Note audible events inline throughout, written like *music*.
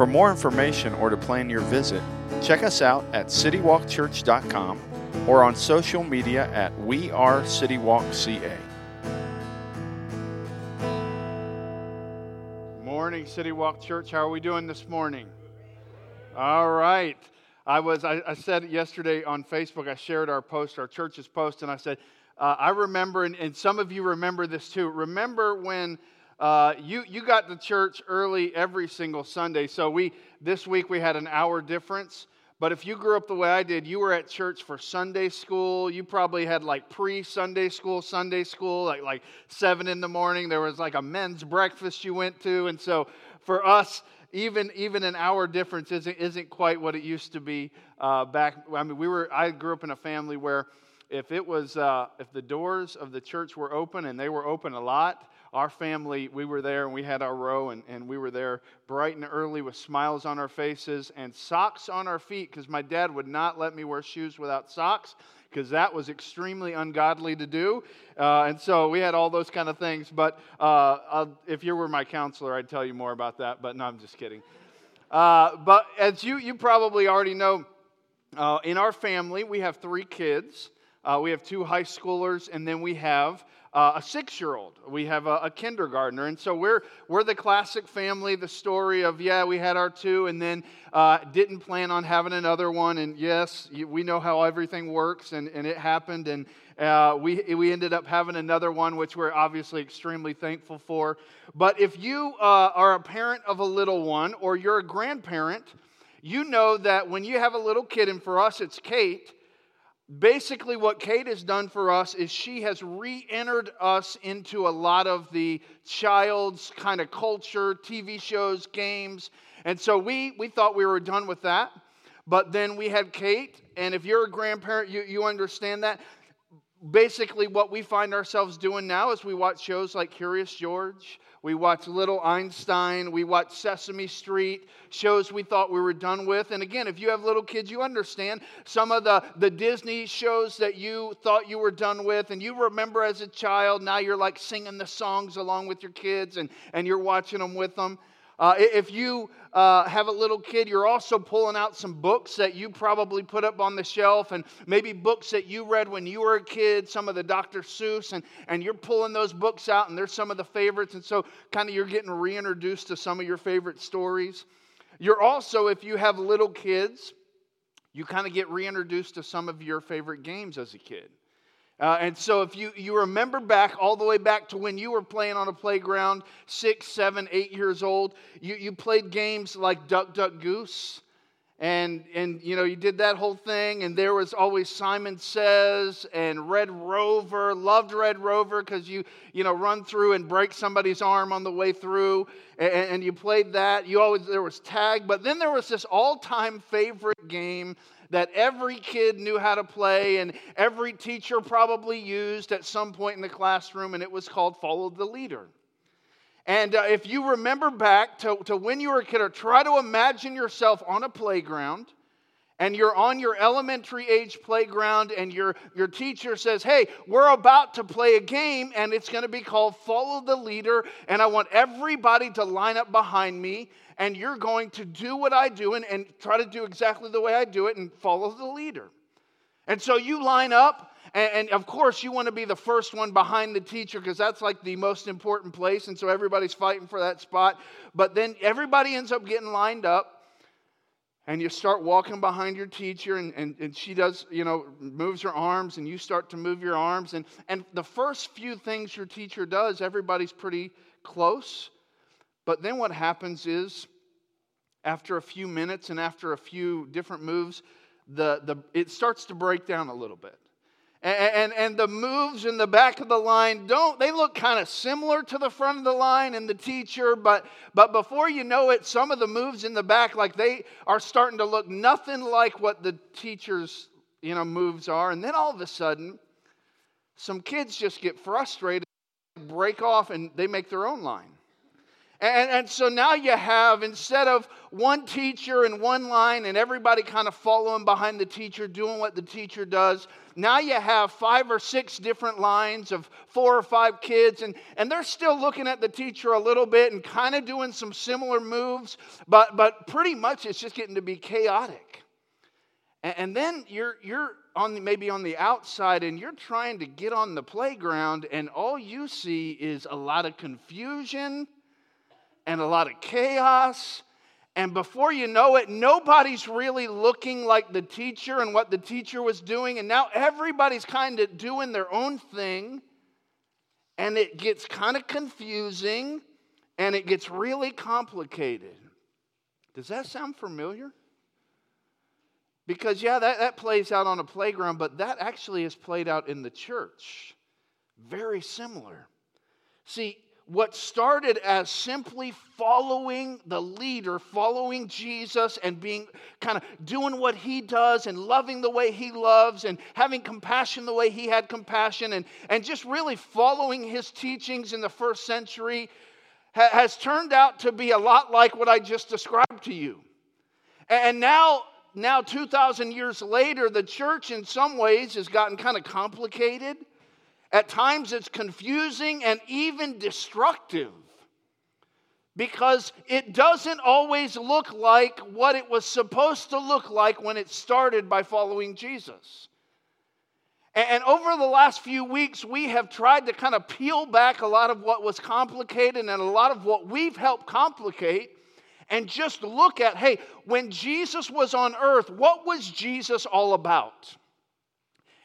For more information or to plan your visit, check us out at citywalkchurch.com or on social media at We Are CityWalkCA. Morning, City Walk Church. How are we doing this morning? All right. I was. I, I said yesterday on Facebook. I shared our post, our church's post, and I said, uh, I remember, and, and some of you remember this too. Remember when uh, you, you got to church early every single Sunday. So we this week we had an hour difference. But if you grew up the way I did, you were at church for Sunday school. You probably had like pre Sunday school, Sunday school, like, like seven in the morning. There was like a men's breakfast you went to. And so for us, even, even an hour difference isn't, isn't quite what it used to be uh, back. I mean, we were, I grew up in a family where if it was, uh, if the doors of the church were open and they were open a lot, our family, we were there and we had our row, and, and we were there bright and early with smiles on our faces and socks on our feet because my dad would not let me wear shoes without socks because that was extremely ungodly to do. Uh, and so we had all those kind of things. But uh, if you were my counselor, I'd tell you more about that. But no, I'm just kidding. Uh, but as you, you probably already know, uh, in our family, we have three kids. Uh, we have two high schoolers, and then we have uh, a six year old. We have a, a, kindergartner. And so we're, we're the classic family, the story of, yeah, we had our two and then uh, didn't plan on having another one. And yes, we know how everything works, and, and it happened. And uh, we, we ended up having another one, which we're obviously extremely thankful for. But if you uh, are a parent of a little one or you're a grandparent, you know that when you have a little kid, and for us it's Kate, basically what kate has done for us is she has re-entered us into a lot of the child's kind of culture tv shows games. And so we we thought we were done with that. But then we had kate and if you're a grandparent you, you understand that basically what we find ourselves doing now is we watch shows like curious george we watch Little Einstein. We watch Sesame Street, shows we thought we were done with. And again, if you have little kids, you understand some of the, the Disney shows that you thought you were done with. And you remember as a child, now you're like singing the songs along with your kids and, and you're watching them with them. Uh, if you uh, have a little kid, you're also pulling out some books that you probably put up on the shelf and maybe books that you read when you were a kid, some of the Dr. Seuss, and, and you're pulling those books out and they're some of the favorites. And so, kind of, you're getting reintroduced to some of your favorite stories. You're also, if you have little kids, you kind of get reintroduced to some of your favorite games as a kid. Uh, and so, if you, you remember back all the way back to when you were playing on a playground, six, seven, eight years old, you, you played games like Duck, Duck, Goose. And, and, you know, you did that whole thing. And there was always Simon Says and Red Rover. Loved Red Rover because you, you know, run through and break somebody's arm on the way through. And, and you played that. You always, there was tag. But then there was this all time favorite game that every kid knew how to play and every teacher probably used at some point in the classroom, and it was called Follow the Leader. And uh, if you remember back to, to when you were a kid, or try to imagine yourself on a playground and you're on your elementary age playground and your, your teacher says, Hey, we're about to play a game and it's going to be called Follow the Leader. And I want everybody to line up behind me and you're going to do what I do and, and try to do exactly the way I do it and follow the leader. And so you line up, and, and of course, you want to be the first one behind the teacher because that's like the most important place. And so everybody's fighting for that spot. But then everybody ends up getting lined up and you start walking behind your teacher and, and, and she does you know moves her arms and you start to move your arms and, and the first few things your teacher does everybody's pretty close but then what happens is, after a few minutes and after a few different moves, the, the, it starts to break down a little bit. And, and, and, the moves in the back of the line don't, they look kind of similar to the front of the line and the teacher, but, but before you know it, some of the moves in the back, like they are starting to look nothing like what the teacher's you know, moves are. And then all of a sudden, some kids just get frustrated, break off, and they make their own line. And, and, so now you have, instead of one teacher and one line and everybody kind of following behind the teacher, doing what the teacher does, now you have five or six different lines of four or five kids, and, and they're still looking at the teacher a little bit and kind of doing some similar moves, but, but pretty much it's just getting to be chaotic. And, and then you're, you're on the, maybe on the outside and you're trying to get on the playground, and all you see is a lot of confusion and a lot of chaos. And before you know it, nobody's really looking like the teacher and what the teacher was doing. And now everybody's kind of doing their own thing. And it gets kind of confusing and it gets really complicated. Does that sound familiar? Because, yeah, that, that plays out on a playground, but that actually is played out in the church. Very similar. See, what started as simply following the leader, following Jesus, and being kind of doing what he does and loving the way he loves and having compassion the way he had compassion and, and just really following his teachings in the first century ha- has turned out to be a lot like what I just described to you. And now, now 2,000 years later, the church in some ways has gotten kind of complicated at times it's confusing and even destructive because it doesn't always look like what it was supposed to look like when it started by following Jesus. And over the last few weeks, we have tried to kind of peel back a lot of what was complicated and a lot of what we've helped complicate and just look at hey, when Jesus was on earth, what was Jesus all about?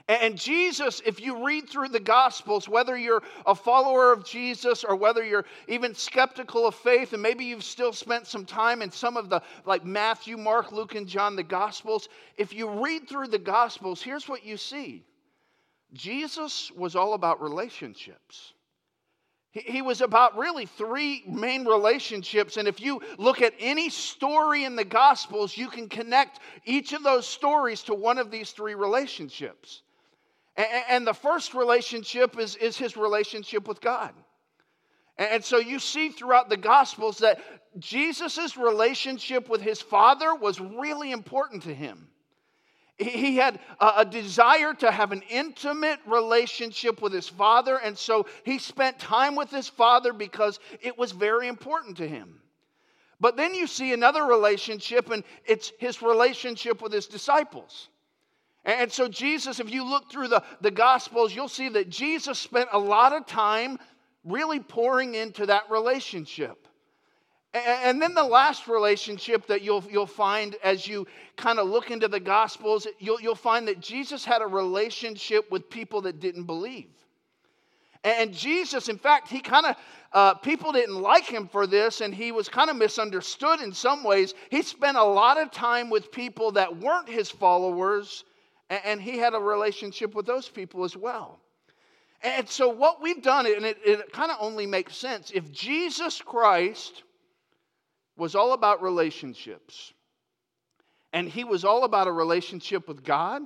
And Jesus, if you read through the Gospels, whether you're a follower of Jesus or whether you're even skeptical of faith, and maybe you've still spent some time in some of the, like Matthew, Mark, Luke, and John, the Gospels, if you read through the Gospels, here's what you see Jesus was all about relationships. He was about really three main relationships. And if you look at any story in the Gospels, you can connect each of those stories to one of these three relationships. And the first relationship is, is his relationship with God. And so you see throughout the Gospels that Jesus' relationship with his Father was really important to him. He had a desire to have an intimate relationship with his Father, and so he spent time with his Father because it was very important to him. But then you see another relationship, and it's his relationship with his disciples. And so, Jesus, if you look through the, the Gospels, you'll see that Jesus spent a lot of time really pouring into that relationship. And then the last relationship that you'll, you'll find as you kind of look into the Gospels, you'll, you'll find that Jesus had a relationship with people that didn't believe. And Jesus, in fact, he kind of, uh, people didn't like him for this, and he was kind of misunderstood in some ways. He spent a lot of time with people that weren't his followers and he had a relationship with those people as well. And so, what we've done, and it, it kind of only makes sense, if Jesus Christ was all about relationships, and he was all about a relationship with God,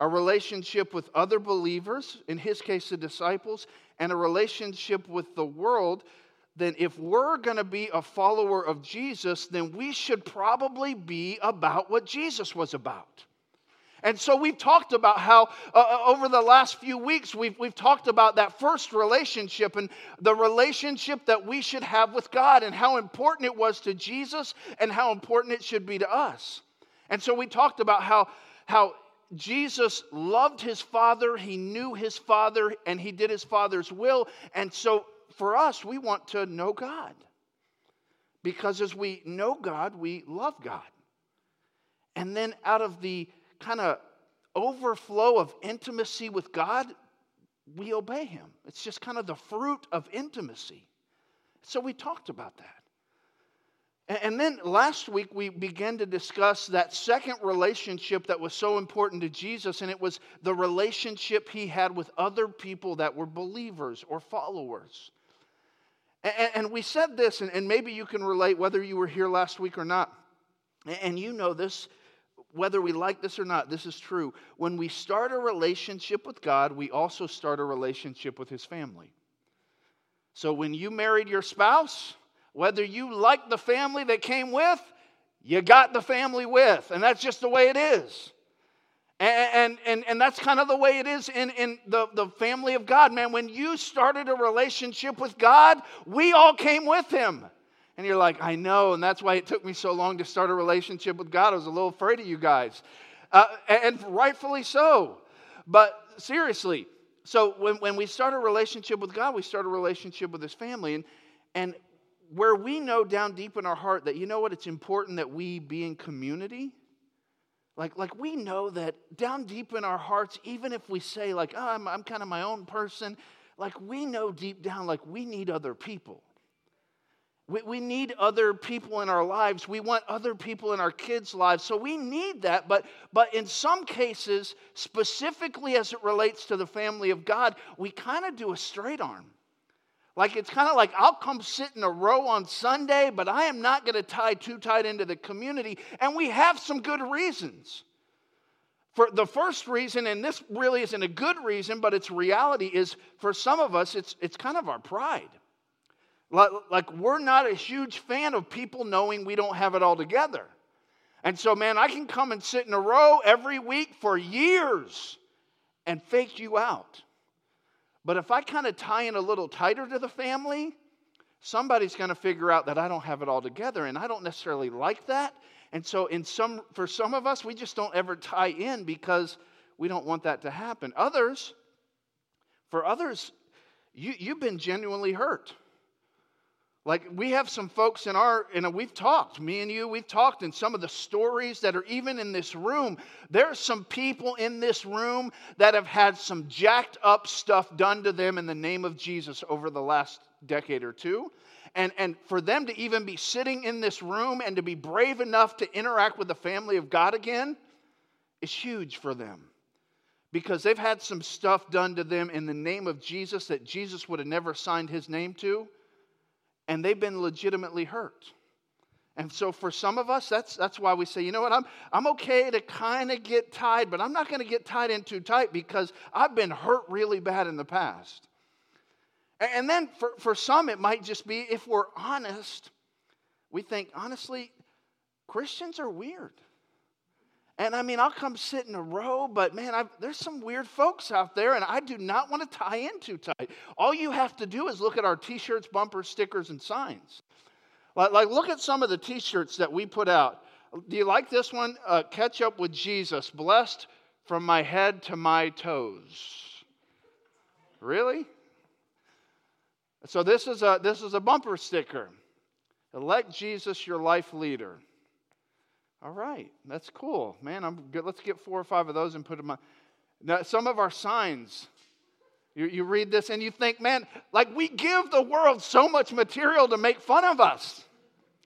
a relationship with other believers, in his case, the disciples, and a relationship with the world, then if we're going to be a follower of Jesus, then we should probably be about what Jesus was about. And so we've talked about how uh, uh, over the last few weeks, we've, we've talked about that first relationship and the relationship that we should have with God and how important it was to Jesus and how important it should be to us. And so we talked about how, how Jesus loved his Father, he knew his Father, and he did his Father's will. And so for us, we want to know God. Because as we know God, we love God. And then out of the kind of overflow of intimacy with God, we obey Him. It's just kind of the fruit of intimacy. So we talked about that. And then last week we began to discuss that second relationship that was so important to Jesus, and it was the relationship he had with other people that were believers or followers. And we said this, and maybe you can relate whether you were here last week or not. And you know this, whether we like this or not, this is true. When we start a relationship with God, we also start a relationship with his family. So when you married your spouse, whether you like the family that came with, you got the family with. And that's just the way it is. And, and, and that's kind of the way it is in, in the, the family of God. Man, when you started a relationship with God, we all came with Him. And you're like, I know, and that's why it took me so long to start a relationship with God. I was a little afraid of you guys. Uh, and rightfully so. But seriously, so when, when we start a relationship with God, we start a relationship with His family. And, and where we know down deep in our heart that, you know what, it's important that we be in community. Like, like we know that down deep in our hearts, even if we say, like, oh, I'm, I'm kind of my own person, like we know deep down, like we need other people. We, we need other people in our lives. We want other people in our kids' lives. So we need that. But, but in some cases, specifically as it relates to the family of God, we kind of do a straight arm. Like it's kind of like I'll come sit in a row on Sunday, but I am not going to tie too tight into the community. And we have some good reasons. For the first reason, and this really isn't a good reason, but it's reality, is for some of us, it's, it's kind of our pride. Like, like we're not a huge fan of people knowing we don't have it all together. And so, man, I can come and sit in a row every week for years and fake you out. But if I kind of tie in a little tighter to the family, somebody's going to figure out that I don't have it all together, and I don't necessarily like that. And so, in some, for some of us, we just don't ever tie in because we don't want that to happen. Others, for others, you, you've been genuinely hurt. Like we have some folks in our, and we've talked, me and you, we've talked, and some of the stories that are even in this room. There are some people in this room that have had some jacked up stuff done to them in the name of Jesus over the last decade or two. And, and for them to even be sitting in this room and to be brave enough to interact with the family of God again is huge for them because they've had some stuff done to them in the name of Jesus that Jesus would have never signed his name to and they've been legitimately hurt. And so for some of us, that's, that's why we say, you know what, I'm, I'm okay to kind of get tied, but I'm not going to get tied in too tight because I've been hurt really bad in the past. And then for, for some, it might just be, if we're honest, we think, honestly, Christians are weird. And I mean, I'll come sit in a row, but man, I've, there's some weird folks out there, and I do not want to tie in too tight. All you have to do is look at our t shirts, bumpers, stickers, and signs. Like, like, look at some of the t shirts that we put out. Do you like this one? Uh, Catch up with Jesus, blessed from my head to my toes. Really? So this is a this is a bumper sticker. Elect Jesus your life leader. All right, that's cool, man. I'm good. Let's get four or five of those and put them on. Now, some of our signs, you, you read this and you think, man, like we give the world so much material to make fun of us.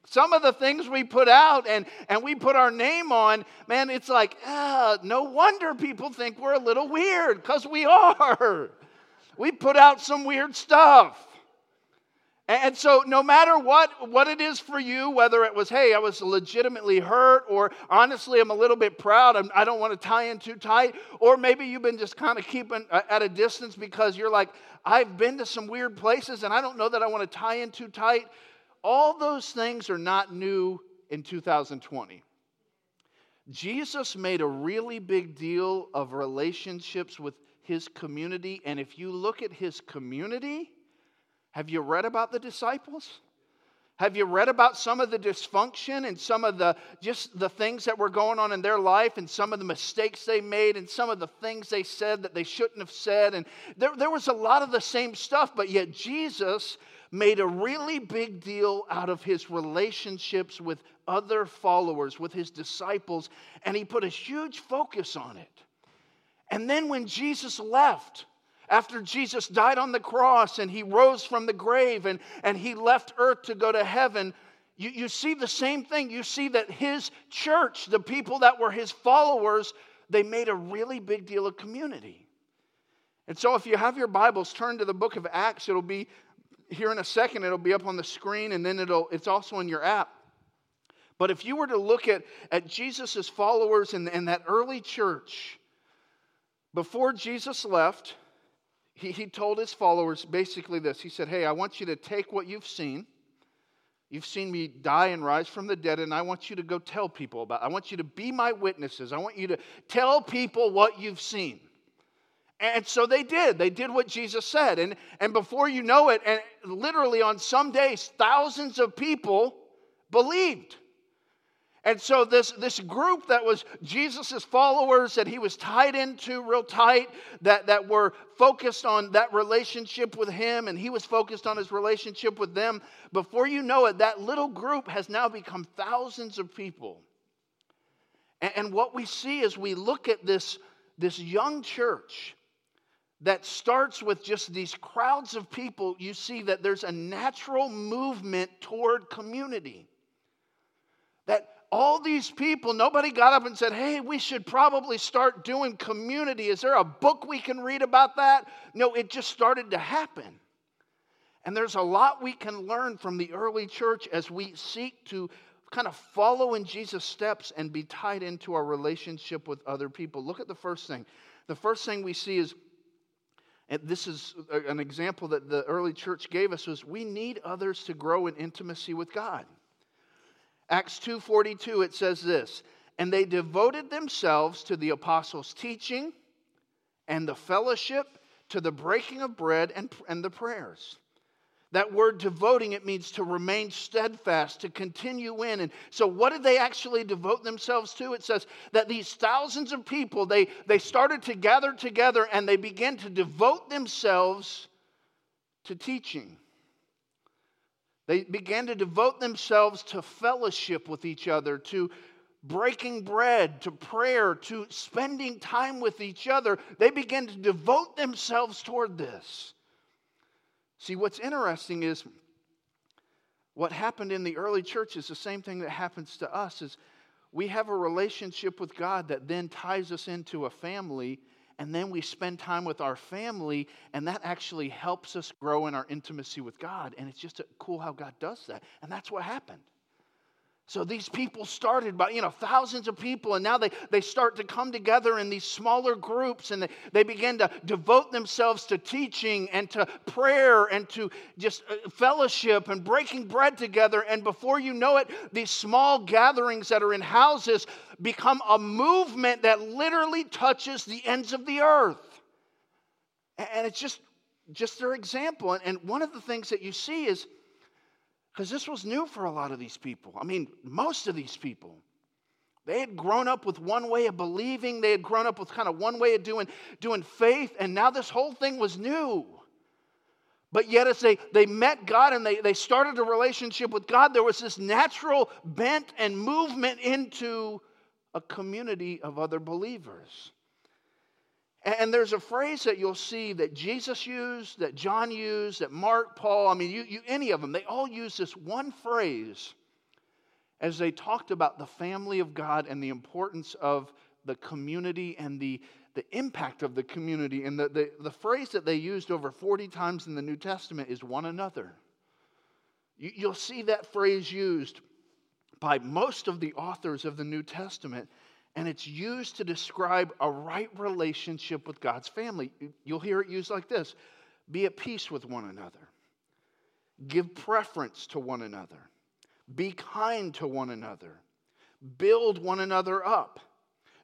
Some of the things we put out and, and we put our name on, man, it's like, ah, no wonder people think we're a little weird, because we are. *laughs* We put out some weird stuff. And so, no matter what, what it is for you, whether it was, hey, I was legitimately hurt, or honestly, I'm a little bit proud, I'm, I do not want to tie in too tight, or maybe you've been just kind of keeping uh, at a distance because you're like, I've been to some weird places and I don't know that I want to tie in too tight. All those things are not new in 2020. Jesus made a really big deal of relationships with his community, and if you look at his community, have you read about the disciples? Have you read about some of the dysfunction and some of the just the things that were going on in their life and some of the mistakes they made and some of the things they said that they shouldn't have said? And there, there was a lot of the same stuff, but yet Jesus made a really big deal out of his relationships with other followers, with his disciples, and he put a huge focus on it. And then when Jesus left, after Jesus died on the cross and he rose from the grave and, and he left earth to go to heaven, you, you see the same thing. You see that his church, the people that were his followers, they made a really big deal of community. And so, if you have your Bibles, turn to the book of Acts. It'll be here in a second, it'll be up on the screen, and then it'll, it's also in your app. But if you were to look at, at Jesus' followers in, in that early church, before Jesus left, he, he told his followers basically this He said, Hey, I want you to take what you've seen. You've seen me die and rise from the dead, and I want you to go tell people about it. I want you to be my witnesses. I want you to tell people what you've seen. And so they did. They did what Jesus said. And, and before you know it, and literally on some days, thousands of people believed. And so this, this group that was Jesus' followers that he was tied into real tight, that, that were focused on that relationship with him, and he was focused on his relationship with them, before you know it, that little group has now become thousands of people. And, and what we see as we look at this, this young church that starts with just these crowds of people, you see that there's a natural movement toward community. That all these people, nobody got up and said, Hey, we should probably start doing community. Is there a book we can read about that? No, it just started to happen. And there's a lot we can learn from the early church as we seek to kind of follow in Jesus' steps and be tied into our relationship with other people. Look at the first thing. The first thing we see is, and this is an example that the early church gave us, was we need others to grow in intimacy with God. Acts 2:42 it says this, and they devoted themselves to the apostles' teaching and the fellowship, to the breaking of bread and, and the prayers. That word devoting, it means to remain steadfast, to continue in. And so, what did they actually devote themselves to? It says that these thousands of people, they, they started to gather together and they began to devote themselves to teaching. They began to devote themselves to fellowship with each other, to breaking bread, to prayer, to spending time with each other. They began to devote themselves toward this. See, what's interesting is what happened in the early church is the same thing that happens to us is we have a relationship with God that then ties us into a family and then we spend time with our family, and that actually helps us grow in our intimacy with God. And it's just cool how God does that. And that's what happened. So these people started by, you know, thousands of people, and now they, they start to come together in these smaller groups and they, they begin to devote themselves to teaching and to prayer and to just uh, fellowship and breaking bread together. And before you know it, these small gatherings that are in houses become a movement that literally touches the ends of the earth. And it's just, just their example. And one of the things that you see is because this was new for a lot of these people. I mean, most of these people. They had grown up with one way of believing, they had grown up with kind of one way of doing, doing faith, and now this whole thing was new. But yet, as they, they met God and they, they started a relationship with God, there was this natural bent and movement into a community of other believers. And there's a phrase that you'll see that Jesus used, that John used, that Mark, Paul, I mean, you, you, any of them, they all use this one phrase as they talked about the family of God and the importance of the community and the, the impact of the community. And the, the, the phrase that they used over 40 times in the New Testament is one another. You, you'll see that phrase used by most of the authors of the New Testament and it's used to describe a right relationship with God's family. You'll hear it used like this be at peace with one another, give preference to one another, be kind to one another, build one another up,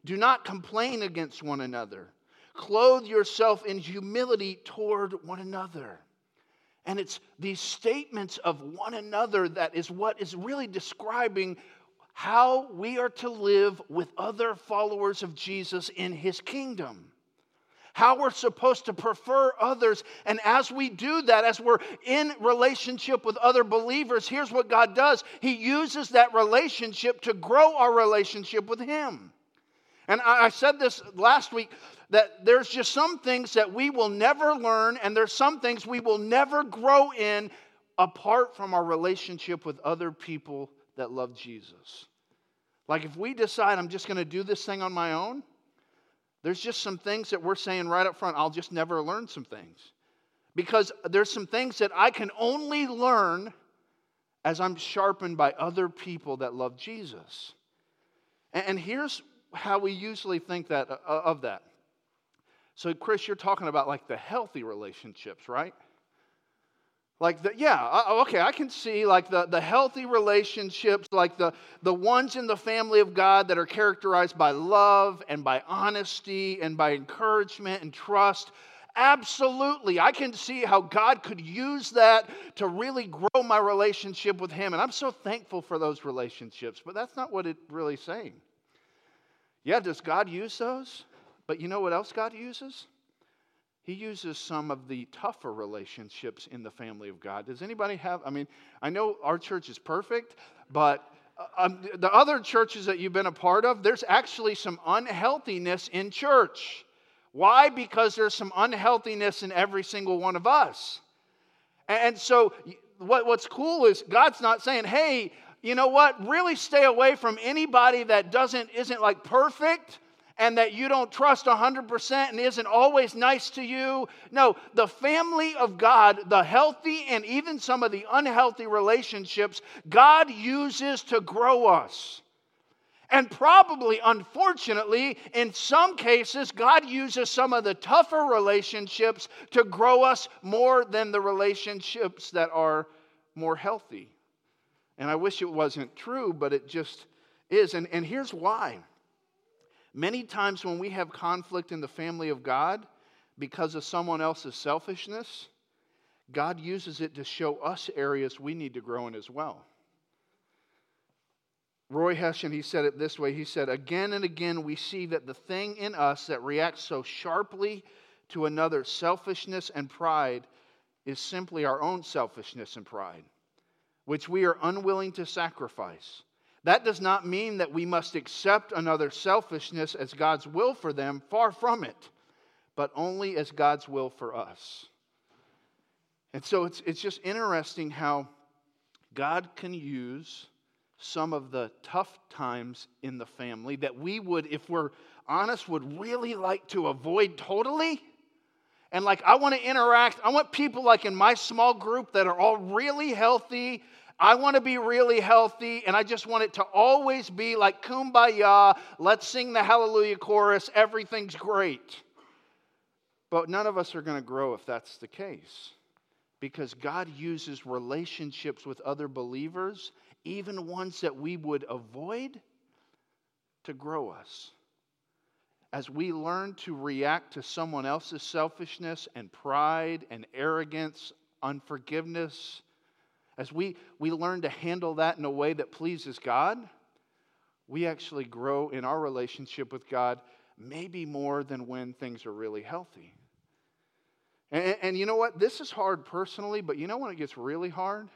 do not complain against one another, clothe yourself in humility toward one another. And it's these statements of one another that is what is really describing how we are to live with other followers of Jesus in his kingdom. How we're supposed to prefer others. And as we do that, as we're in relationship with other believers, here's what God does He uses that relationship to grow our relationship with Him. And I said this last week that there's just some things that we will never learn, and there's some things we will never grow in apart from our relationship with other people that love Jesus. Like if we decide I'm just going to do this thing on my own, there's just some things that we're saying right up front, I'll just never learn some things. Because there's some things that I can only learn as I'm sharpened by other people that love Jesus. And here's how we usually think that uh, of that. So, Chris, you're talking about like the healthy relationships, right? Like the, yeah, uh, oh, okay, I can see like the, the healthy relationships, like the, the ones in the family of God that are characterized by love and by honesty and by encouragement and trust. Absolutely. I can see how God could use that to really grow my relationship with Him. And I'm so thankful for those relationships, but that's not what it's really saying. Yeah, does God use those? But you know what else God uses? He uses some of the tougher relationships in the family of God. Does anybody have? I mean, I know our church is perfect, but uh, um, the other churches that you've been a part of, there's actually some unhealthiness in church. Why? Because there's some unhealthiness in every single one of us. And so, what, what's cool is God's not saying, hey, you know what? Really stay away from anybody that doesn't, isn't like perfect and that you don't trust 100% and isn't always nice to you. No, the family of God, the healthy and even some of the unhealthy relationships, God uses to grow us. And probably, unfortunately, in some cases, God uses some of the tougher relationships to grow us more than the relationships that are more healthy. And I wish it wasn't true, but it just is. And, and here's why. Many times when we have conflict in the family of God because of someone else's selfishness, God uses it to show us areas we need to grow in as well. Roy Hession, he said it this way. He said, Again and again, we see that the thing in us that reacts so sharply to another selfishness and pride is simply our own selfishness and pride, which we are unwilling to sacrifice. That does not mean that we must accept another selfishness as God's will for them, far from it, but only as God's will for us. And so it's, it's just interesting how God can use some of the tough times in the family that we would, if we're honest, would really like to avoid totally. And like, I want to interact. I want people like in my small group that are all really healthy. I want to be really healthy, and I just want it to always be like kumbaya. Let's sing the hallelujah chorus. Everything's great. But none of us are going to grow if that's the case. Because God uses relationships with other believers even ones that we would avoid, to grow us. As we learn to react to someone else's selfishness and pride and arrogance, unforgiveness, as we, we learn to handle that in a way that pleases God, we actually grow in our relationship with God maybe more than when things are really healthy. And, and, you know what? This is hard personally, but you know when it gets really hard?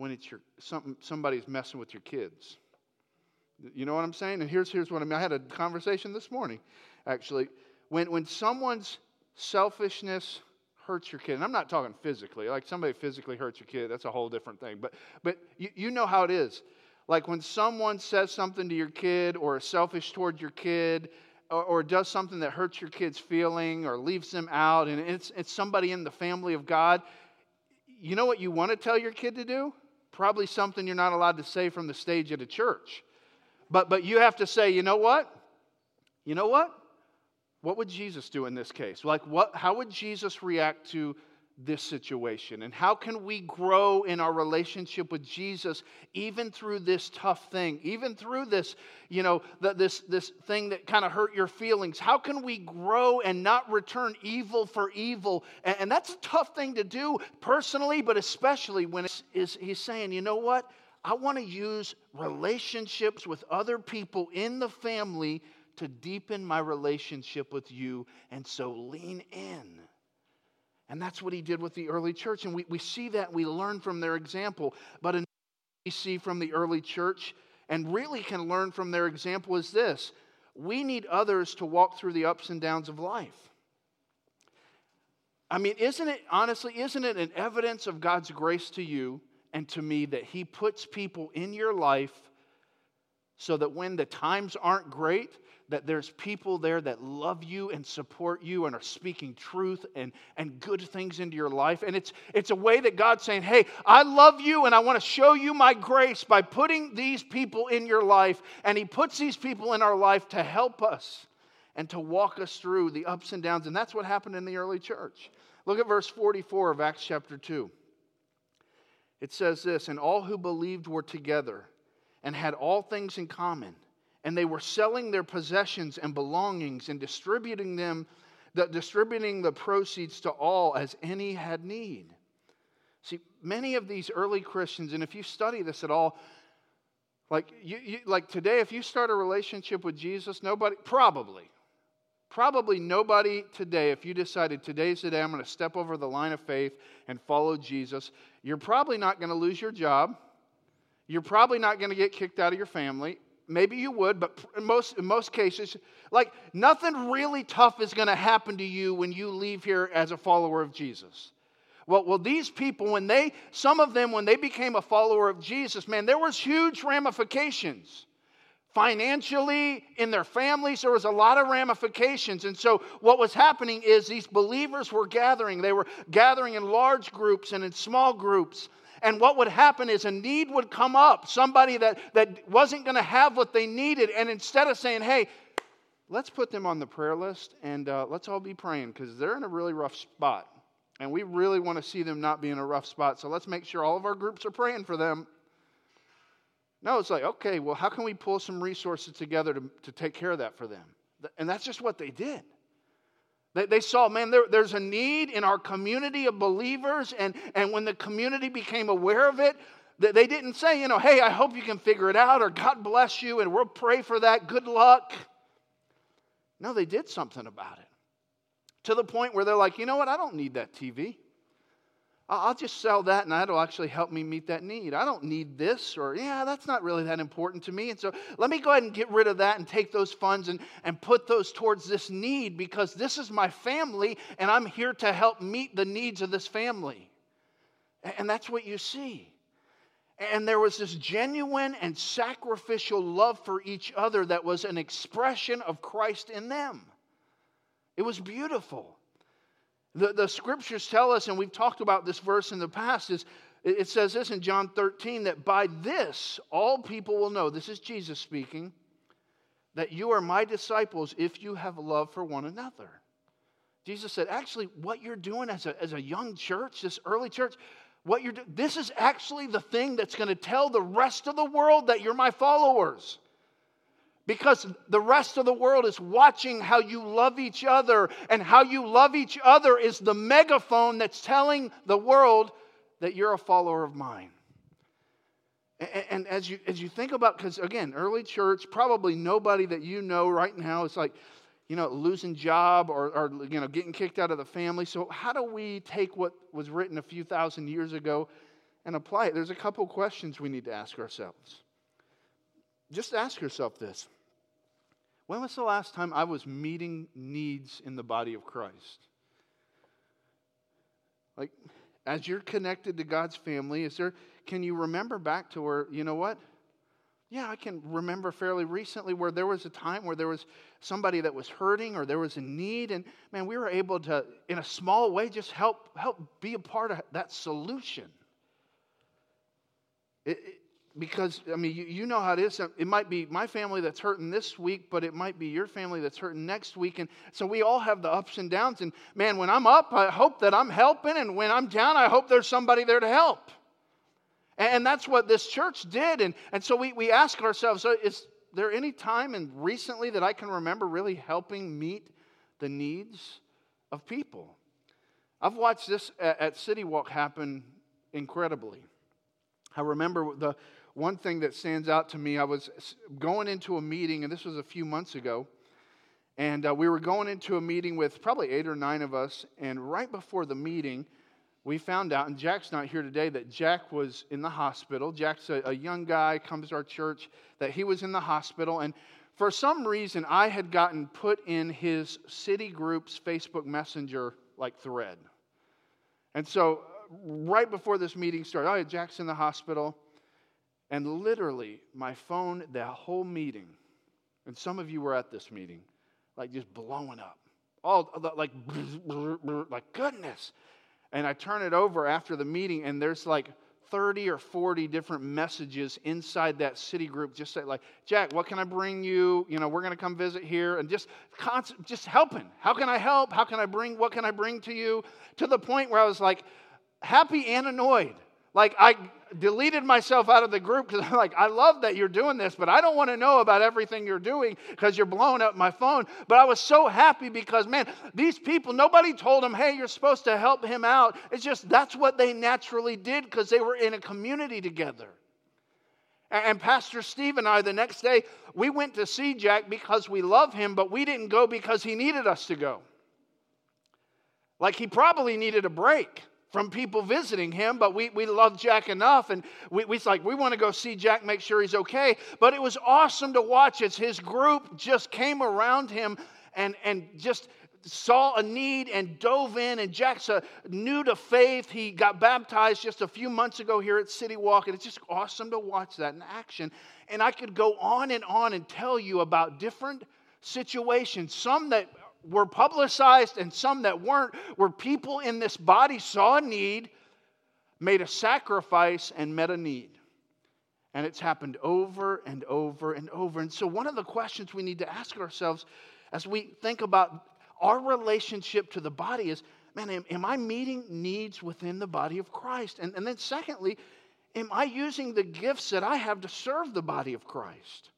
when it's your, somebody's messing with your kids. You know what I'm saying? And here's, here's what I mean. I had a conversation this morning, actually. When, when someone's selfishness hurts your kid, and I'm not talking physically, like somebody physically hurts your kid, that's a whole different thing. But, but you, you know how it is. Like when someone says something to your kid or is selfish toward your kid, or, or, does something that hurts your kid's feeling or leaves them out, and it's, it's somebody in the family of God, you know what you want to tell your kid to do? probably something you're not allowed to say from the stage at a church. But, but you have to say, you know what? You know what? What would Jesus do in this case? Like, what, how would Jesus react to this situation? And how can we grow in our relationship with Jesus even through this tough thing, even through this, you know, the, this, this thing that kind of hurt your feelings? How can we grow and not return evil for evil? And, and that's a tough thing to do personally, but especially when is, he's saying, you know what? I want to use relationships with other people in the family to deepen my relationship with you. And so lean in. And that's what he did with the early church. And we, we see that, we learn from their example. But we see from the early church and really can learn from their example is this we need others to walk through the ups and downs of life. I mean, isn't it, honestly, isn't it an evidence of God's grace to you and to me that He puts people in your life so that when the times aren't great, that there's people there that love you and support you and are speaking truth and, and good things into your life. And it's, it's a way that God's saying, Hey, I love you and I want to show you my grace by putting these people in your life. And He puts these people in our life to help us and to walk us through the ups and downs. And that's what happened in the early church. Look at verse 44 of Acts chapter 2. It says this And all who believed were together and had all things in common and they were selling their possessions and belongings and distributing them the, distributing the proceeds to all as any had need. See many of these early christians and if you study this at all like you, you, like today if you start a relationship with jesus nobody probably probably nobody today if you decided today's the day i'm going to step over the line of faith and follow jesus you're probably not going to lose your job. You're probably not going to get kicked out of your family Maybe you would, but in most, in most cases, like nothing really tough is going to happen to you when you leave here as a follower of Jesus. Well, well, these people, when they, some of them, when they became a follower of Jesus, man, there was huge ramifications. Financially, in their families, there was a lot of ramifications. And so, what was happening is these believers were gathering. They were gathering in large groups and in small groups. And what would happen is a need would come up, somebody that, that wasn't going to have what they needed. And instead of saying, hey, let's put them on the prayer list and uh, let's all be praying because they're in a really rough spot. And we really want to see them not be in a rough spot. So let's make sure all of our groups are praying for them. No, it's like, okay, well, how can we pull some resources together to, to take care of that for them? And that's just what they did. They, they saw, man, there, there's a need in our community of believers. And, and when the community became aware of it, they didn't say, you know, hey, I hope you can figure it out, or God bless you, and we'll pray for that. Good luck. No, they did something about it to the point where they're like, you know what? I don't need that TV. I'll just sell that and that'll actually help me meet that need. I don't need this, or yeah, that's not really that important to me. And so let me go ahead and get rid of that and take those funds and, and put those towards this need because this is my family and I'm here to help meet the needs of this family. And that's what you see. And there was this genuine and sacrificial love for each other that was an expression of Christ in them. It was beautiful. The, the scriptures tell us, and we've talked about this verse in the past, is it says this in John 13 that by this all people will know, this is Jesus speaking, that you are my disciples if you have love for one another. Jesus said, actually, what you're doing as a, as a young church, this early church, what you're doing, this is actually the thing that's going to tell the rest of the world that you're my followers because the rest of the world is watching how you love each other, and how you love each other is the megaphone that's telling the world that you're a follower of mine. And, as, you, as you think about, because again, early church, probably nobody that you know right now is like, you know, losing job or, or you know, getting kicked out of the family. So how do we take what was written a few thousand years ago and apply it? There's a couple questions we need to ask ourselves. Just ask yourself this. When was the last time I was meeting needs in the body of Christ? Like, as you're connected to God's family, is there, can you remember back to where, you know what? Yeah, I can remember fairly recently where there was a time where there was somebody that was hurting or there was a need, and man, we were able to, in a small way, just help help be a part of that solution. It, it, because I mean, you, you, know how it is. It might be my family that's hurting this week, but it might be your family that's hurting next week. And so we all have the ups and downs. And man, when I'm up, I hope that I'm helping. And when I'm down, I hope there's somebody there to help. And that's what this church did. And, and so we, we ask ourselves uh, is there any time and recently that I can remember really helping meet the needs of people? I've watched this at, at City Walk happen incredibly. I remember the one thing that stands out to me I was going into a meeting, and this was a few months ago. And uh, we were going into a meeting with probably eight or nine of us. And right before the meeting, we found out, and Jack's not here today, that Jack was in the hospital. Jack's a, a young guy, comes to our church, that he was in the hospital. And for some reason, I had gotten put in his city group's Facebook Messenger like thread. And so, right before this meeting started, oh, Jack's in the hospital. And literally, my phone, the whole meeting, and some of you were at this meeting, like just blowing up. All like, *laughs* like goodness. And I turn it over after the meeting, and there's like 30 or 40 different messages inside that city group just say like jack what can i bring you? You know we're going to come visit here and just constant, just helping. How can i help? How can i bring what can i bring to you? To the point where i was like happy and annoyed like I deleted myself out of the group because *laughs* I'm like, I love that you're doing this, but I don't want to know about everything you're doing because you're blowing up my phone. But I was so happy because, man, these people, nobody told them, hey, you're supposed to help him out. It's just that's what they naturally did because they were in a community together. And Pastor Steve and I, the next day, we went to see Jack because we love him, but we didn't go because he needed us to go. Like he probably needed a break from people visiting him, but we, we love Jack enough and we, we like, we want to go see Jack, make sure he's okay. But it was awesome to watch as his group just came around him and, and just saw a need and dove in. And Jack's a new to faith. He got baptized just a few months ago here at City Walk, and it's just awesome to watch that in action. And I could go on and on and tell you about different situations, some that were publicized and some that weren't, where people in this body saw a need, made a sacrifice, and met a need. And it's happened over and over and over. And so, one of the questions we need to ask ourselves as we think about our relationship to the body is man, am, am I meeting needs within the body of Christ? And, and then, secondly, am I using the gifts that I have to serve the body of Christ?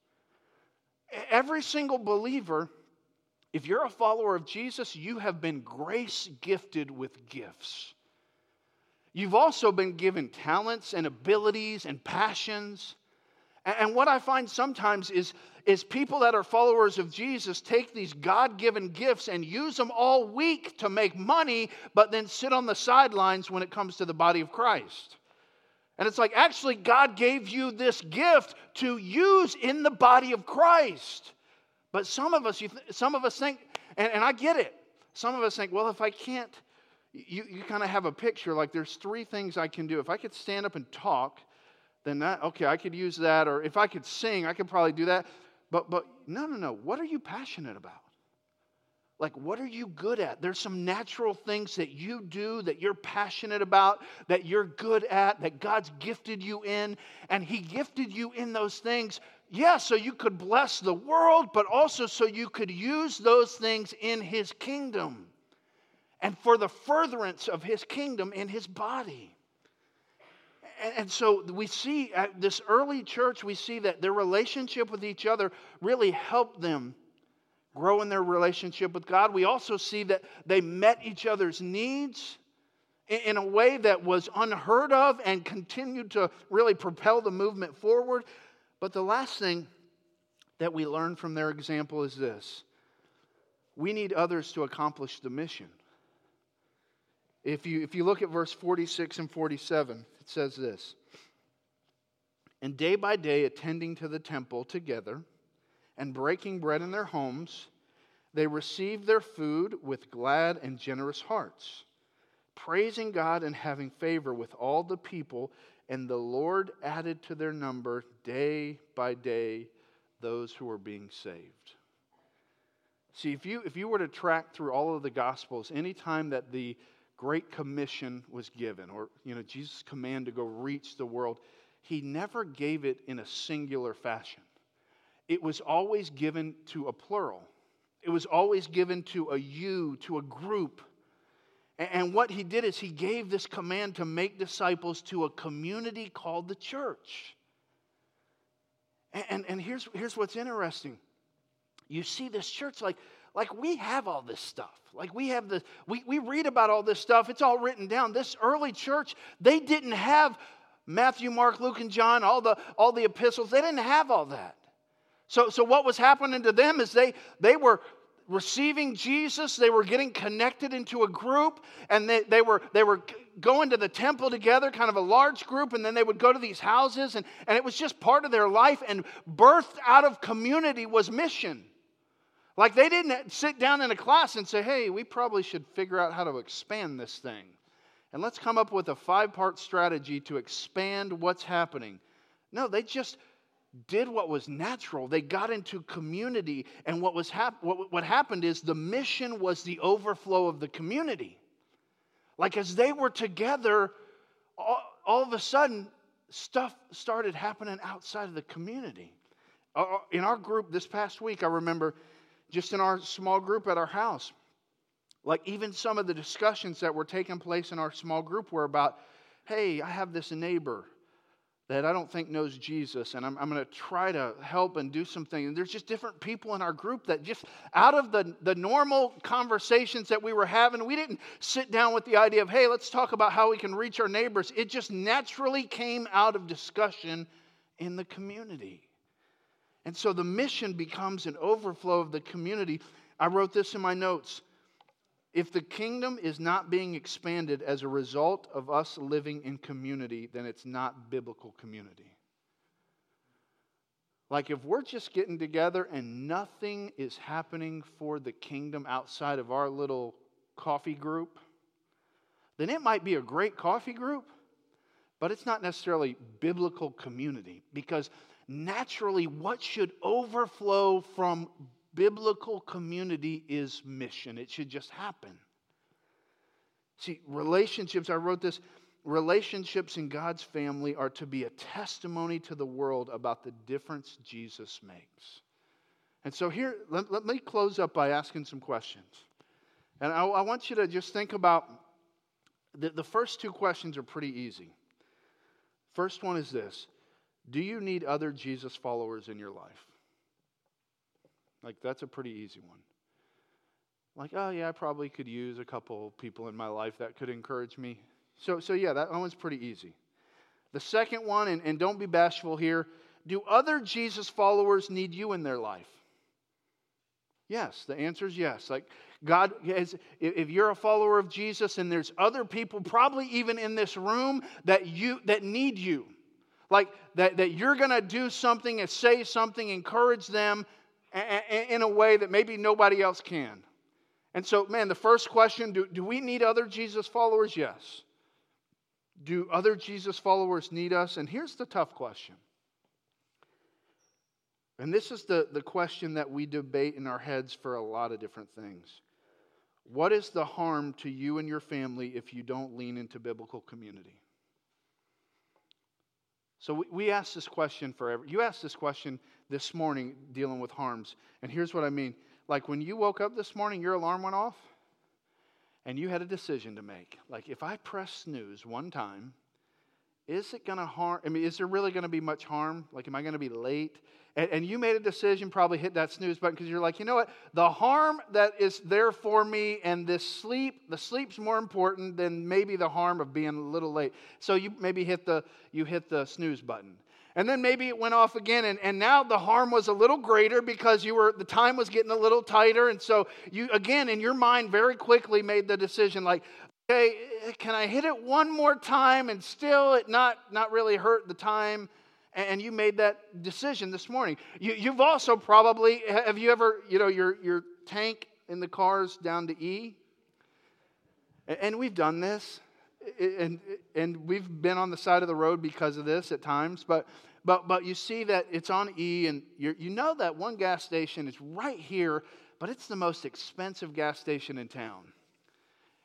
Every single believer if you're a follower of Jesus, you have been grace gifted with gifts. You've also been given talents and abilities and passions. And what I find sometimes is, is people that are followers of Jesus take these God given gifts and use them all week to make money, but then sit on the sidelines when it comes to the body of Christ. And it's like, actually, God gave you this gift to use in the body of Christ. But some of us, th- some of us think, and, and I get it. Some of us think, well, if I can't, you, you kind of have a picture like there's three things I can do. If I could stand up and talk, then that, okay, I could use that. Or if I could sing, I could probably do that. But, but no, no, no. What are you passionate about? Like, what are you good at? There's some natural things that you do that you're passionate about, that you're good at, that God's gifted you in. And He gifted you in those things yeah, so you could bless the world, but also so you could use those things in his kingdom and for the furtherance of his kingdom in his body. And, and so we see at this early church, we see that their relationship with each other really helped them grow in their relationship with God. We also see that they met each other's needs in a way that was unheard of and continued to really propel the movement forward. But the last thing that we learn from their example is this we need others to accomplish the mission. If you, if you look at verse 46 and 47, it says this And day by day, attending to the temple together and breaking bread in their homes, they received their food with glad and generous hearts, praising God and having favor with all the people and the Lord added to their number day by day those who were being saved. See, if you, if you were to track through all of the Gospels, anytime that the Great Commission was given, or you know, Jesus' command to go reach the world, he never gave it in a singular fashion. It was always given to a plural. It was always given to a you, to a group. And what he did is he gave this command to make disciples to a community called the church. And, and, here's, here's what's interesting. You see this church like, like we have all this stuff. Like we have the, we, we read about all this stuff. It's all written down. This early church, they didn't have Matthew, Mark, Luke, and John, all the, all the epistles. They didn't have all that. So, so what was happening to them is they, they were receiving Jesus, they were getting connected into a group, and they, they, were, they were going to the temple together, kind of a large group, and then they would go to these houses, and, and it was just part of their life. And birthed out of community was mission. Like they didn't sit down in a class and say, hey, we probably should figure out how to expand this thing. and let's come up with a five part strategy to expand what's happening. No, they just did what was natural. They got into community, and what, was hap- what, what happened is the mission was the overflow of the community. Like as they were together, all, all of a sudden, stuff started happening outside of the community. Uh, uh, in our group this past week, I remember just in our small group at our house, like even some of the discussions that were taking place in our small group were about, hey, I have this neighbor that I don't think knows Jesus, and I'm, I'm going to try to help and do something. And there's just different people in our group that just out of the, the normal conversations that we were having, we didn't sit down with the idea of, hey, let's talk about how we can reach our neighbors. It just naturally came out of discussion in the community. And so the mission becomes an overflow of the community. I wrote this in my notes. If the kingdom is not being expanded as a result of us living in community, then it's not biblical community. Like if we're just getting together and nothing is happening for the kingdom outside of our little coffee group, then it might be a great coffee group, but it's not necessarily biblical community because naturally what should overflow from biblical community is mission. It should just happen. See, relationships, I wrote this relationships in God's family are to be a testimony to the world about the difference Jesus makes. And so, here, let, let me close up by asking some questions. And I, I want you to just think about the, the first two questions are pretty easy. First one is this Do you need other Jesus followers in your life? Like, that's a pretty easy one. Like, oh, yeah, I probably could use a couple people in my life that could encourage me. So, so yeah, that one's pretty easy. The second one, and, and don't be bashful here do other Jesus followers need you in their life? Yes, the answer is yes. Like, God, has, if you're a follower of Jesus and there's other people, probably even in this room, that, you, that need you, like that, that you're going to do something and say something, encourage them, in a way that maybe nobody else can. And so, man, the first question do, do we need other Jesus followers? Yes. Do other Jesus followers need us? And here's the tough question. And this is the, the question that we debate in our heads for a lot of different things. What is the harm to you and your family if you don't lean into biblical community? So we, we ask this question forever. You asked this question this morning dealing with harms. And here's what I mean like when you woke up this morning, your alarm went off, and you had a decision to make. Like, if I press snooze one time, is it going to harm? I mean, is there really going to be much harm? Like, am I going to be late? And, and, you made a decision, probably hit that snooze button because you're like, you know what? The harm that is there for me and this sleep, the sleep's more important than maybe the harm of being a little late. So you maybe hit the you hit the snooze button. And then maybe it went off again, and, and now the harm was a little greater because you were the time was getting a little tighter. And so you again in your mind very quickly made the decision like, okay, eh, can I hit it one more time and still it not not really hurt the time? And you made that decision this morning. You, you've also probably have you ever, you know, your your tank in the car's down to E? And we've done this and, and we've been on the side of the road because of this at times, but, but, but you see that it's on E, and you know that one gas station is right here, but it's the most expensive gas station in town.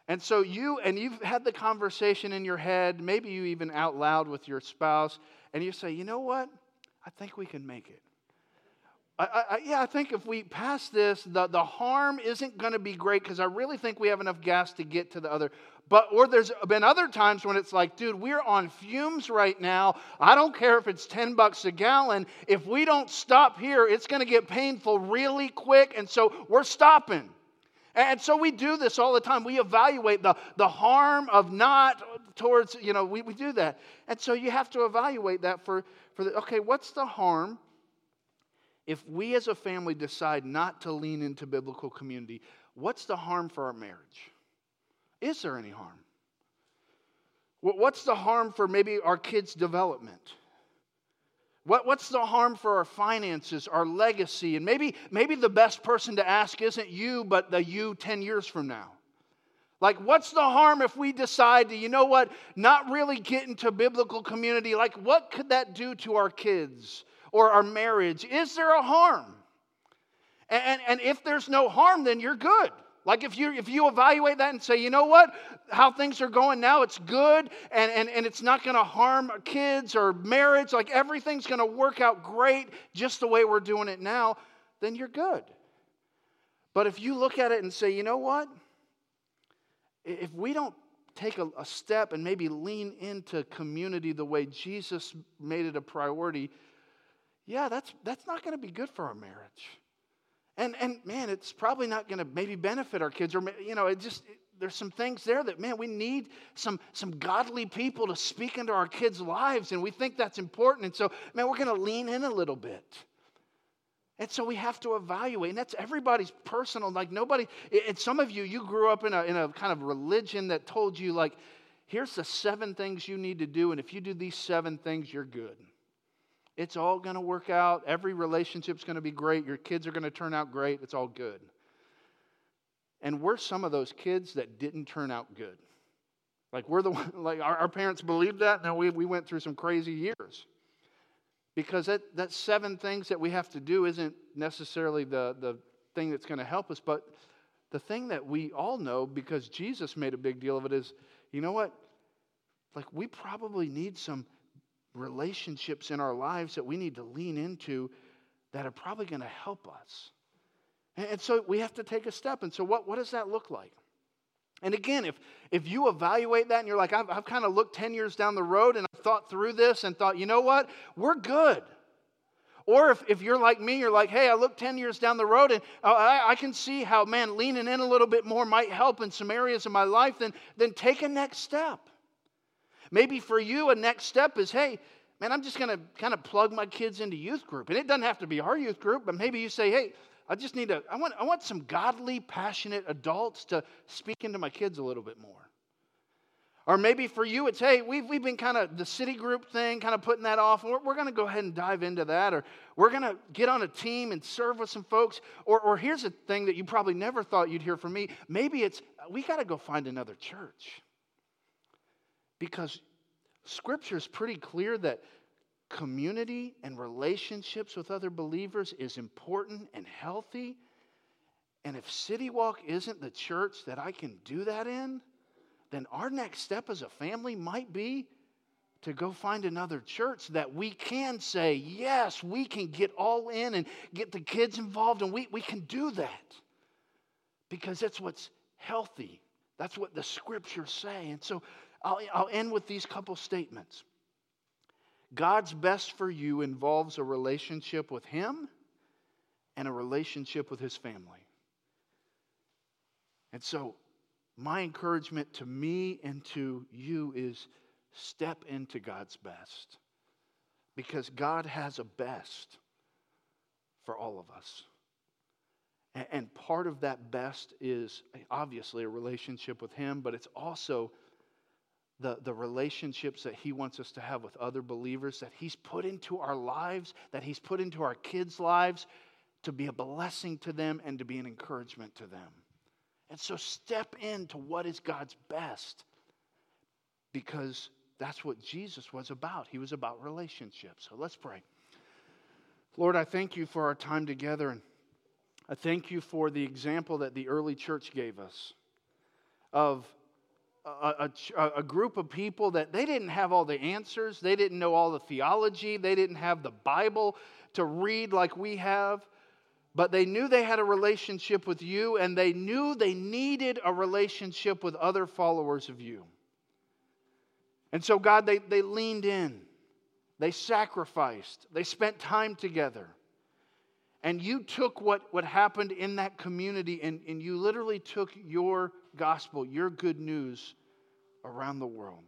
And so you, and you've had the conversation in your head, maybe you even out loud with your spouse, and you say, you know what? I think we can make it. I, I, yeah, I think if we pass this, the, the harm isn't going to be great because I really think we have enough gas to get to the other. But, or there's been other times when it's like, dude, we're on fumes right now. I don't care if it's 10 bucks a gallon. If we don't stop here, it's going to get painful really quick. And so we're stopping. And so we do this all the time. We evaluate the, the harm of not towards, you know, we, we do that. And so you have to evaluate that for, for the, okay, what's the harm if we as a family decide not to lean into biblical community, what's the harm for our marriage? Is there any harm? What's the harm for maybe our kids' development? What's the harm for our finances, our legacy? And maybe, maybe the best person to ask isn't you, but the you 10 years from now. Like, what's the harm if we decide to, you know what, not really get into biblical community? Like, what could that do to our kids or our marriage? Is there a harm? And, and, and if there's no harm, then you're good. Like if you if you evaluate that and say, you know what, how things are going now, it's good and, and, and it's not gonna harm kids or marriage, like everything's gonna work out great just the way we're doing it now, then you're good. But if you look at it and say, you know what? If we don't take a, a step and maybe lean into community the way Jesus made it a priority, yeah, that's that's not gonna be good for our marriage. And, and man, it's probably not going to maybe benefit our kids, or, you know, it just, it, there's some things there that, man, we need some, some godly people to speak into our kids' lives, and we think that's important. And so, man, we're going to lean in a little bit. And so we have to evaluate, and that's everybody's personal. Like, nobody, and some of you, you grew up in a, in a kind of religion that told you, like, here's the seven things you need to do, and if you do these seven things, you're good. It's all going to work out. Every relationship's going to be great. Your kids are going to turn out great. It's all good. And we're some of those kids that didn't turn out good. Like we're the *laughs* one, like our, our parents believed that. Now we, we went through some crazy years. Because that, that seven things that we have to do isn't necessarily the, the thing that's going to help us, but the thing that we all know because Jesus made a big deal of it is, you know what? Like we probably need some relationships in our lives that we need to lean into that are probably going to help us. And so we have to take a step. And so, what, what does that look like? And again, if, if you evaluate that and you're like, I've, I've kind of looked 10 years down the road and I've thought through this and thought, you know what? We're good. Or if, if you're like me, you're like, hey, I look 10 years down the road and uh, I, I can see how, man, leaning in a little bit more might help in some areas of my life, then, then take a next step. Maybe for you, a next step is hey, man, I'm just going to kind of plug my kids into youth group. And it doesn't have to be our youth group, but maybe you say, hey, I just need to, I want, I want some godly, passionate adults to speak into my kids a little bit more. Or maybe for you, it's, hey, we've, we've been kind of the city group thing, kind of putting that off. We're, we're going to go ahead and dive into that. Or we're going to get on a team and serve with some folks. Or, or here's a thing that you probably never thought you'd hear from me. Maybe it's, we got to go find another church. Because Scripture is pretty clear that community and relationships with other believers is important and healthy. And if City Walk isn't the church that I can do that in, then our next step as a family might be to go find another church that we can say, yes, we can get all in and get the kids involved, and we, we can do that because that's what's healthy. That's what the scriptures say. And so I'll, I'll end with these couple statements. God's best for you involves a relationship with Him and a relationship with His family. And so, my encouragement to me and to you is step into God's best because God has a best for all of us. And part of that best is obviously a relationship with Him, but it's also the, the relationships that He wants us to have with other believers, that He's put into our lives, that He's put into our kids' lives to be a blessing to them and to be an encouragement to them. And so step into what is God's best because that's what Jesus was about. He was about relationships. So let's pray. Lord, I thank you for our time together and I thank you for the example that the early church gave us of a, a, a, group of people that they didn't have all the answers, they didn't know all the theology, they didn't have the Bible to read like we have, but they knew they had a relationship with you and they knew they needed a relationship with other followers of you. And so, God, they, they leaned in, they sacrificed, they spent time together. And you took what, what happened in that community and, and you literally took your gospel, your good news around the world.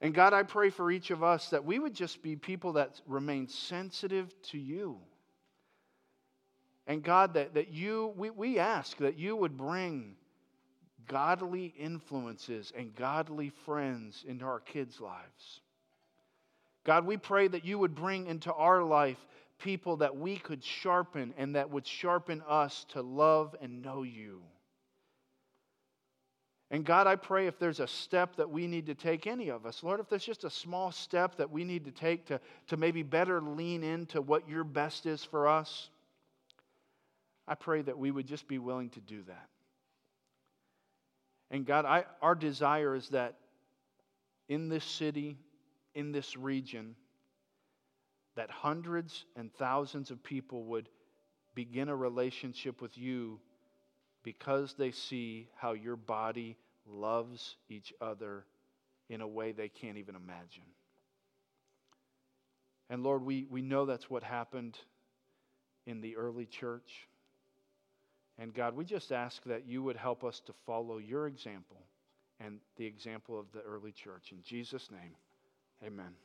And God, I pray for each of us that we would just be people that remain sensitive to you. And God, that, that you, we, we ask that you would bring godly influences and godly friends into our kids' lives. God, we pray that you would bring into our life people that we could sharpen and that would sharpen us to love and know you. And God, I pray if there's a step that we need to take, any of us, Lord, if there's just a small step that we need to take to, to maybe better lean into what your best is for us, I pray that we would just be willing to do that. And God, I, our desire is that in this city, in this region, that hundreds and thousands of people would begin a relationship with you because they see how your body loves each other in a way they can't even imagine. And Lord, we, we know that's what happened in the early church. And God, we just ask that you would help us to follow your example and the example of the early church. In Jesus' name, amen.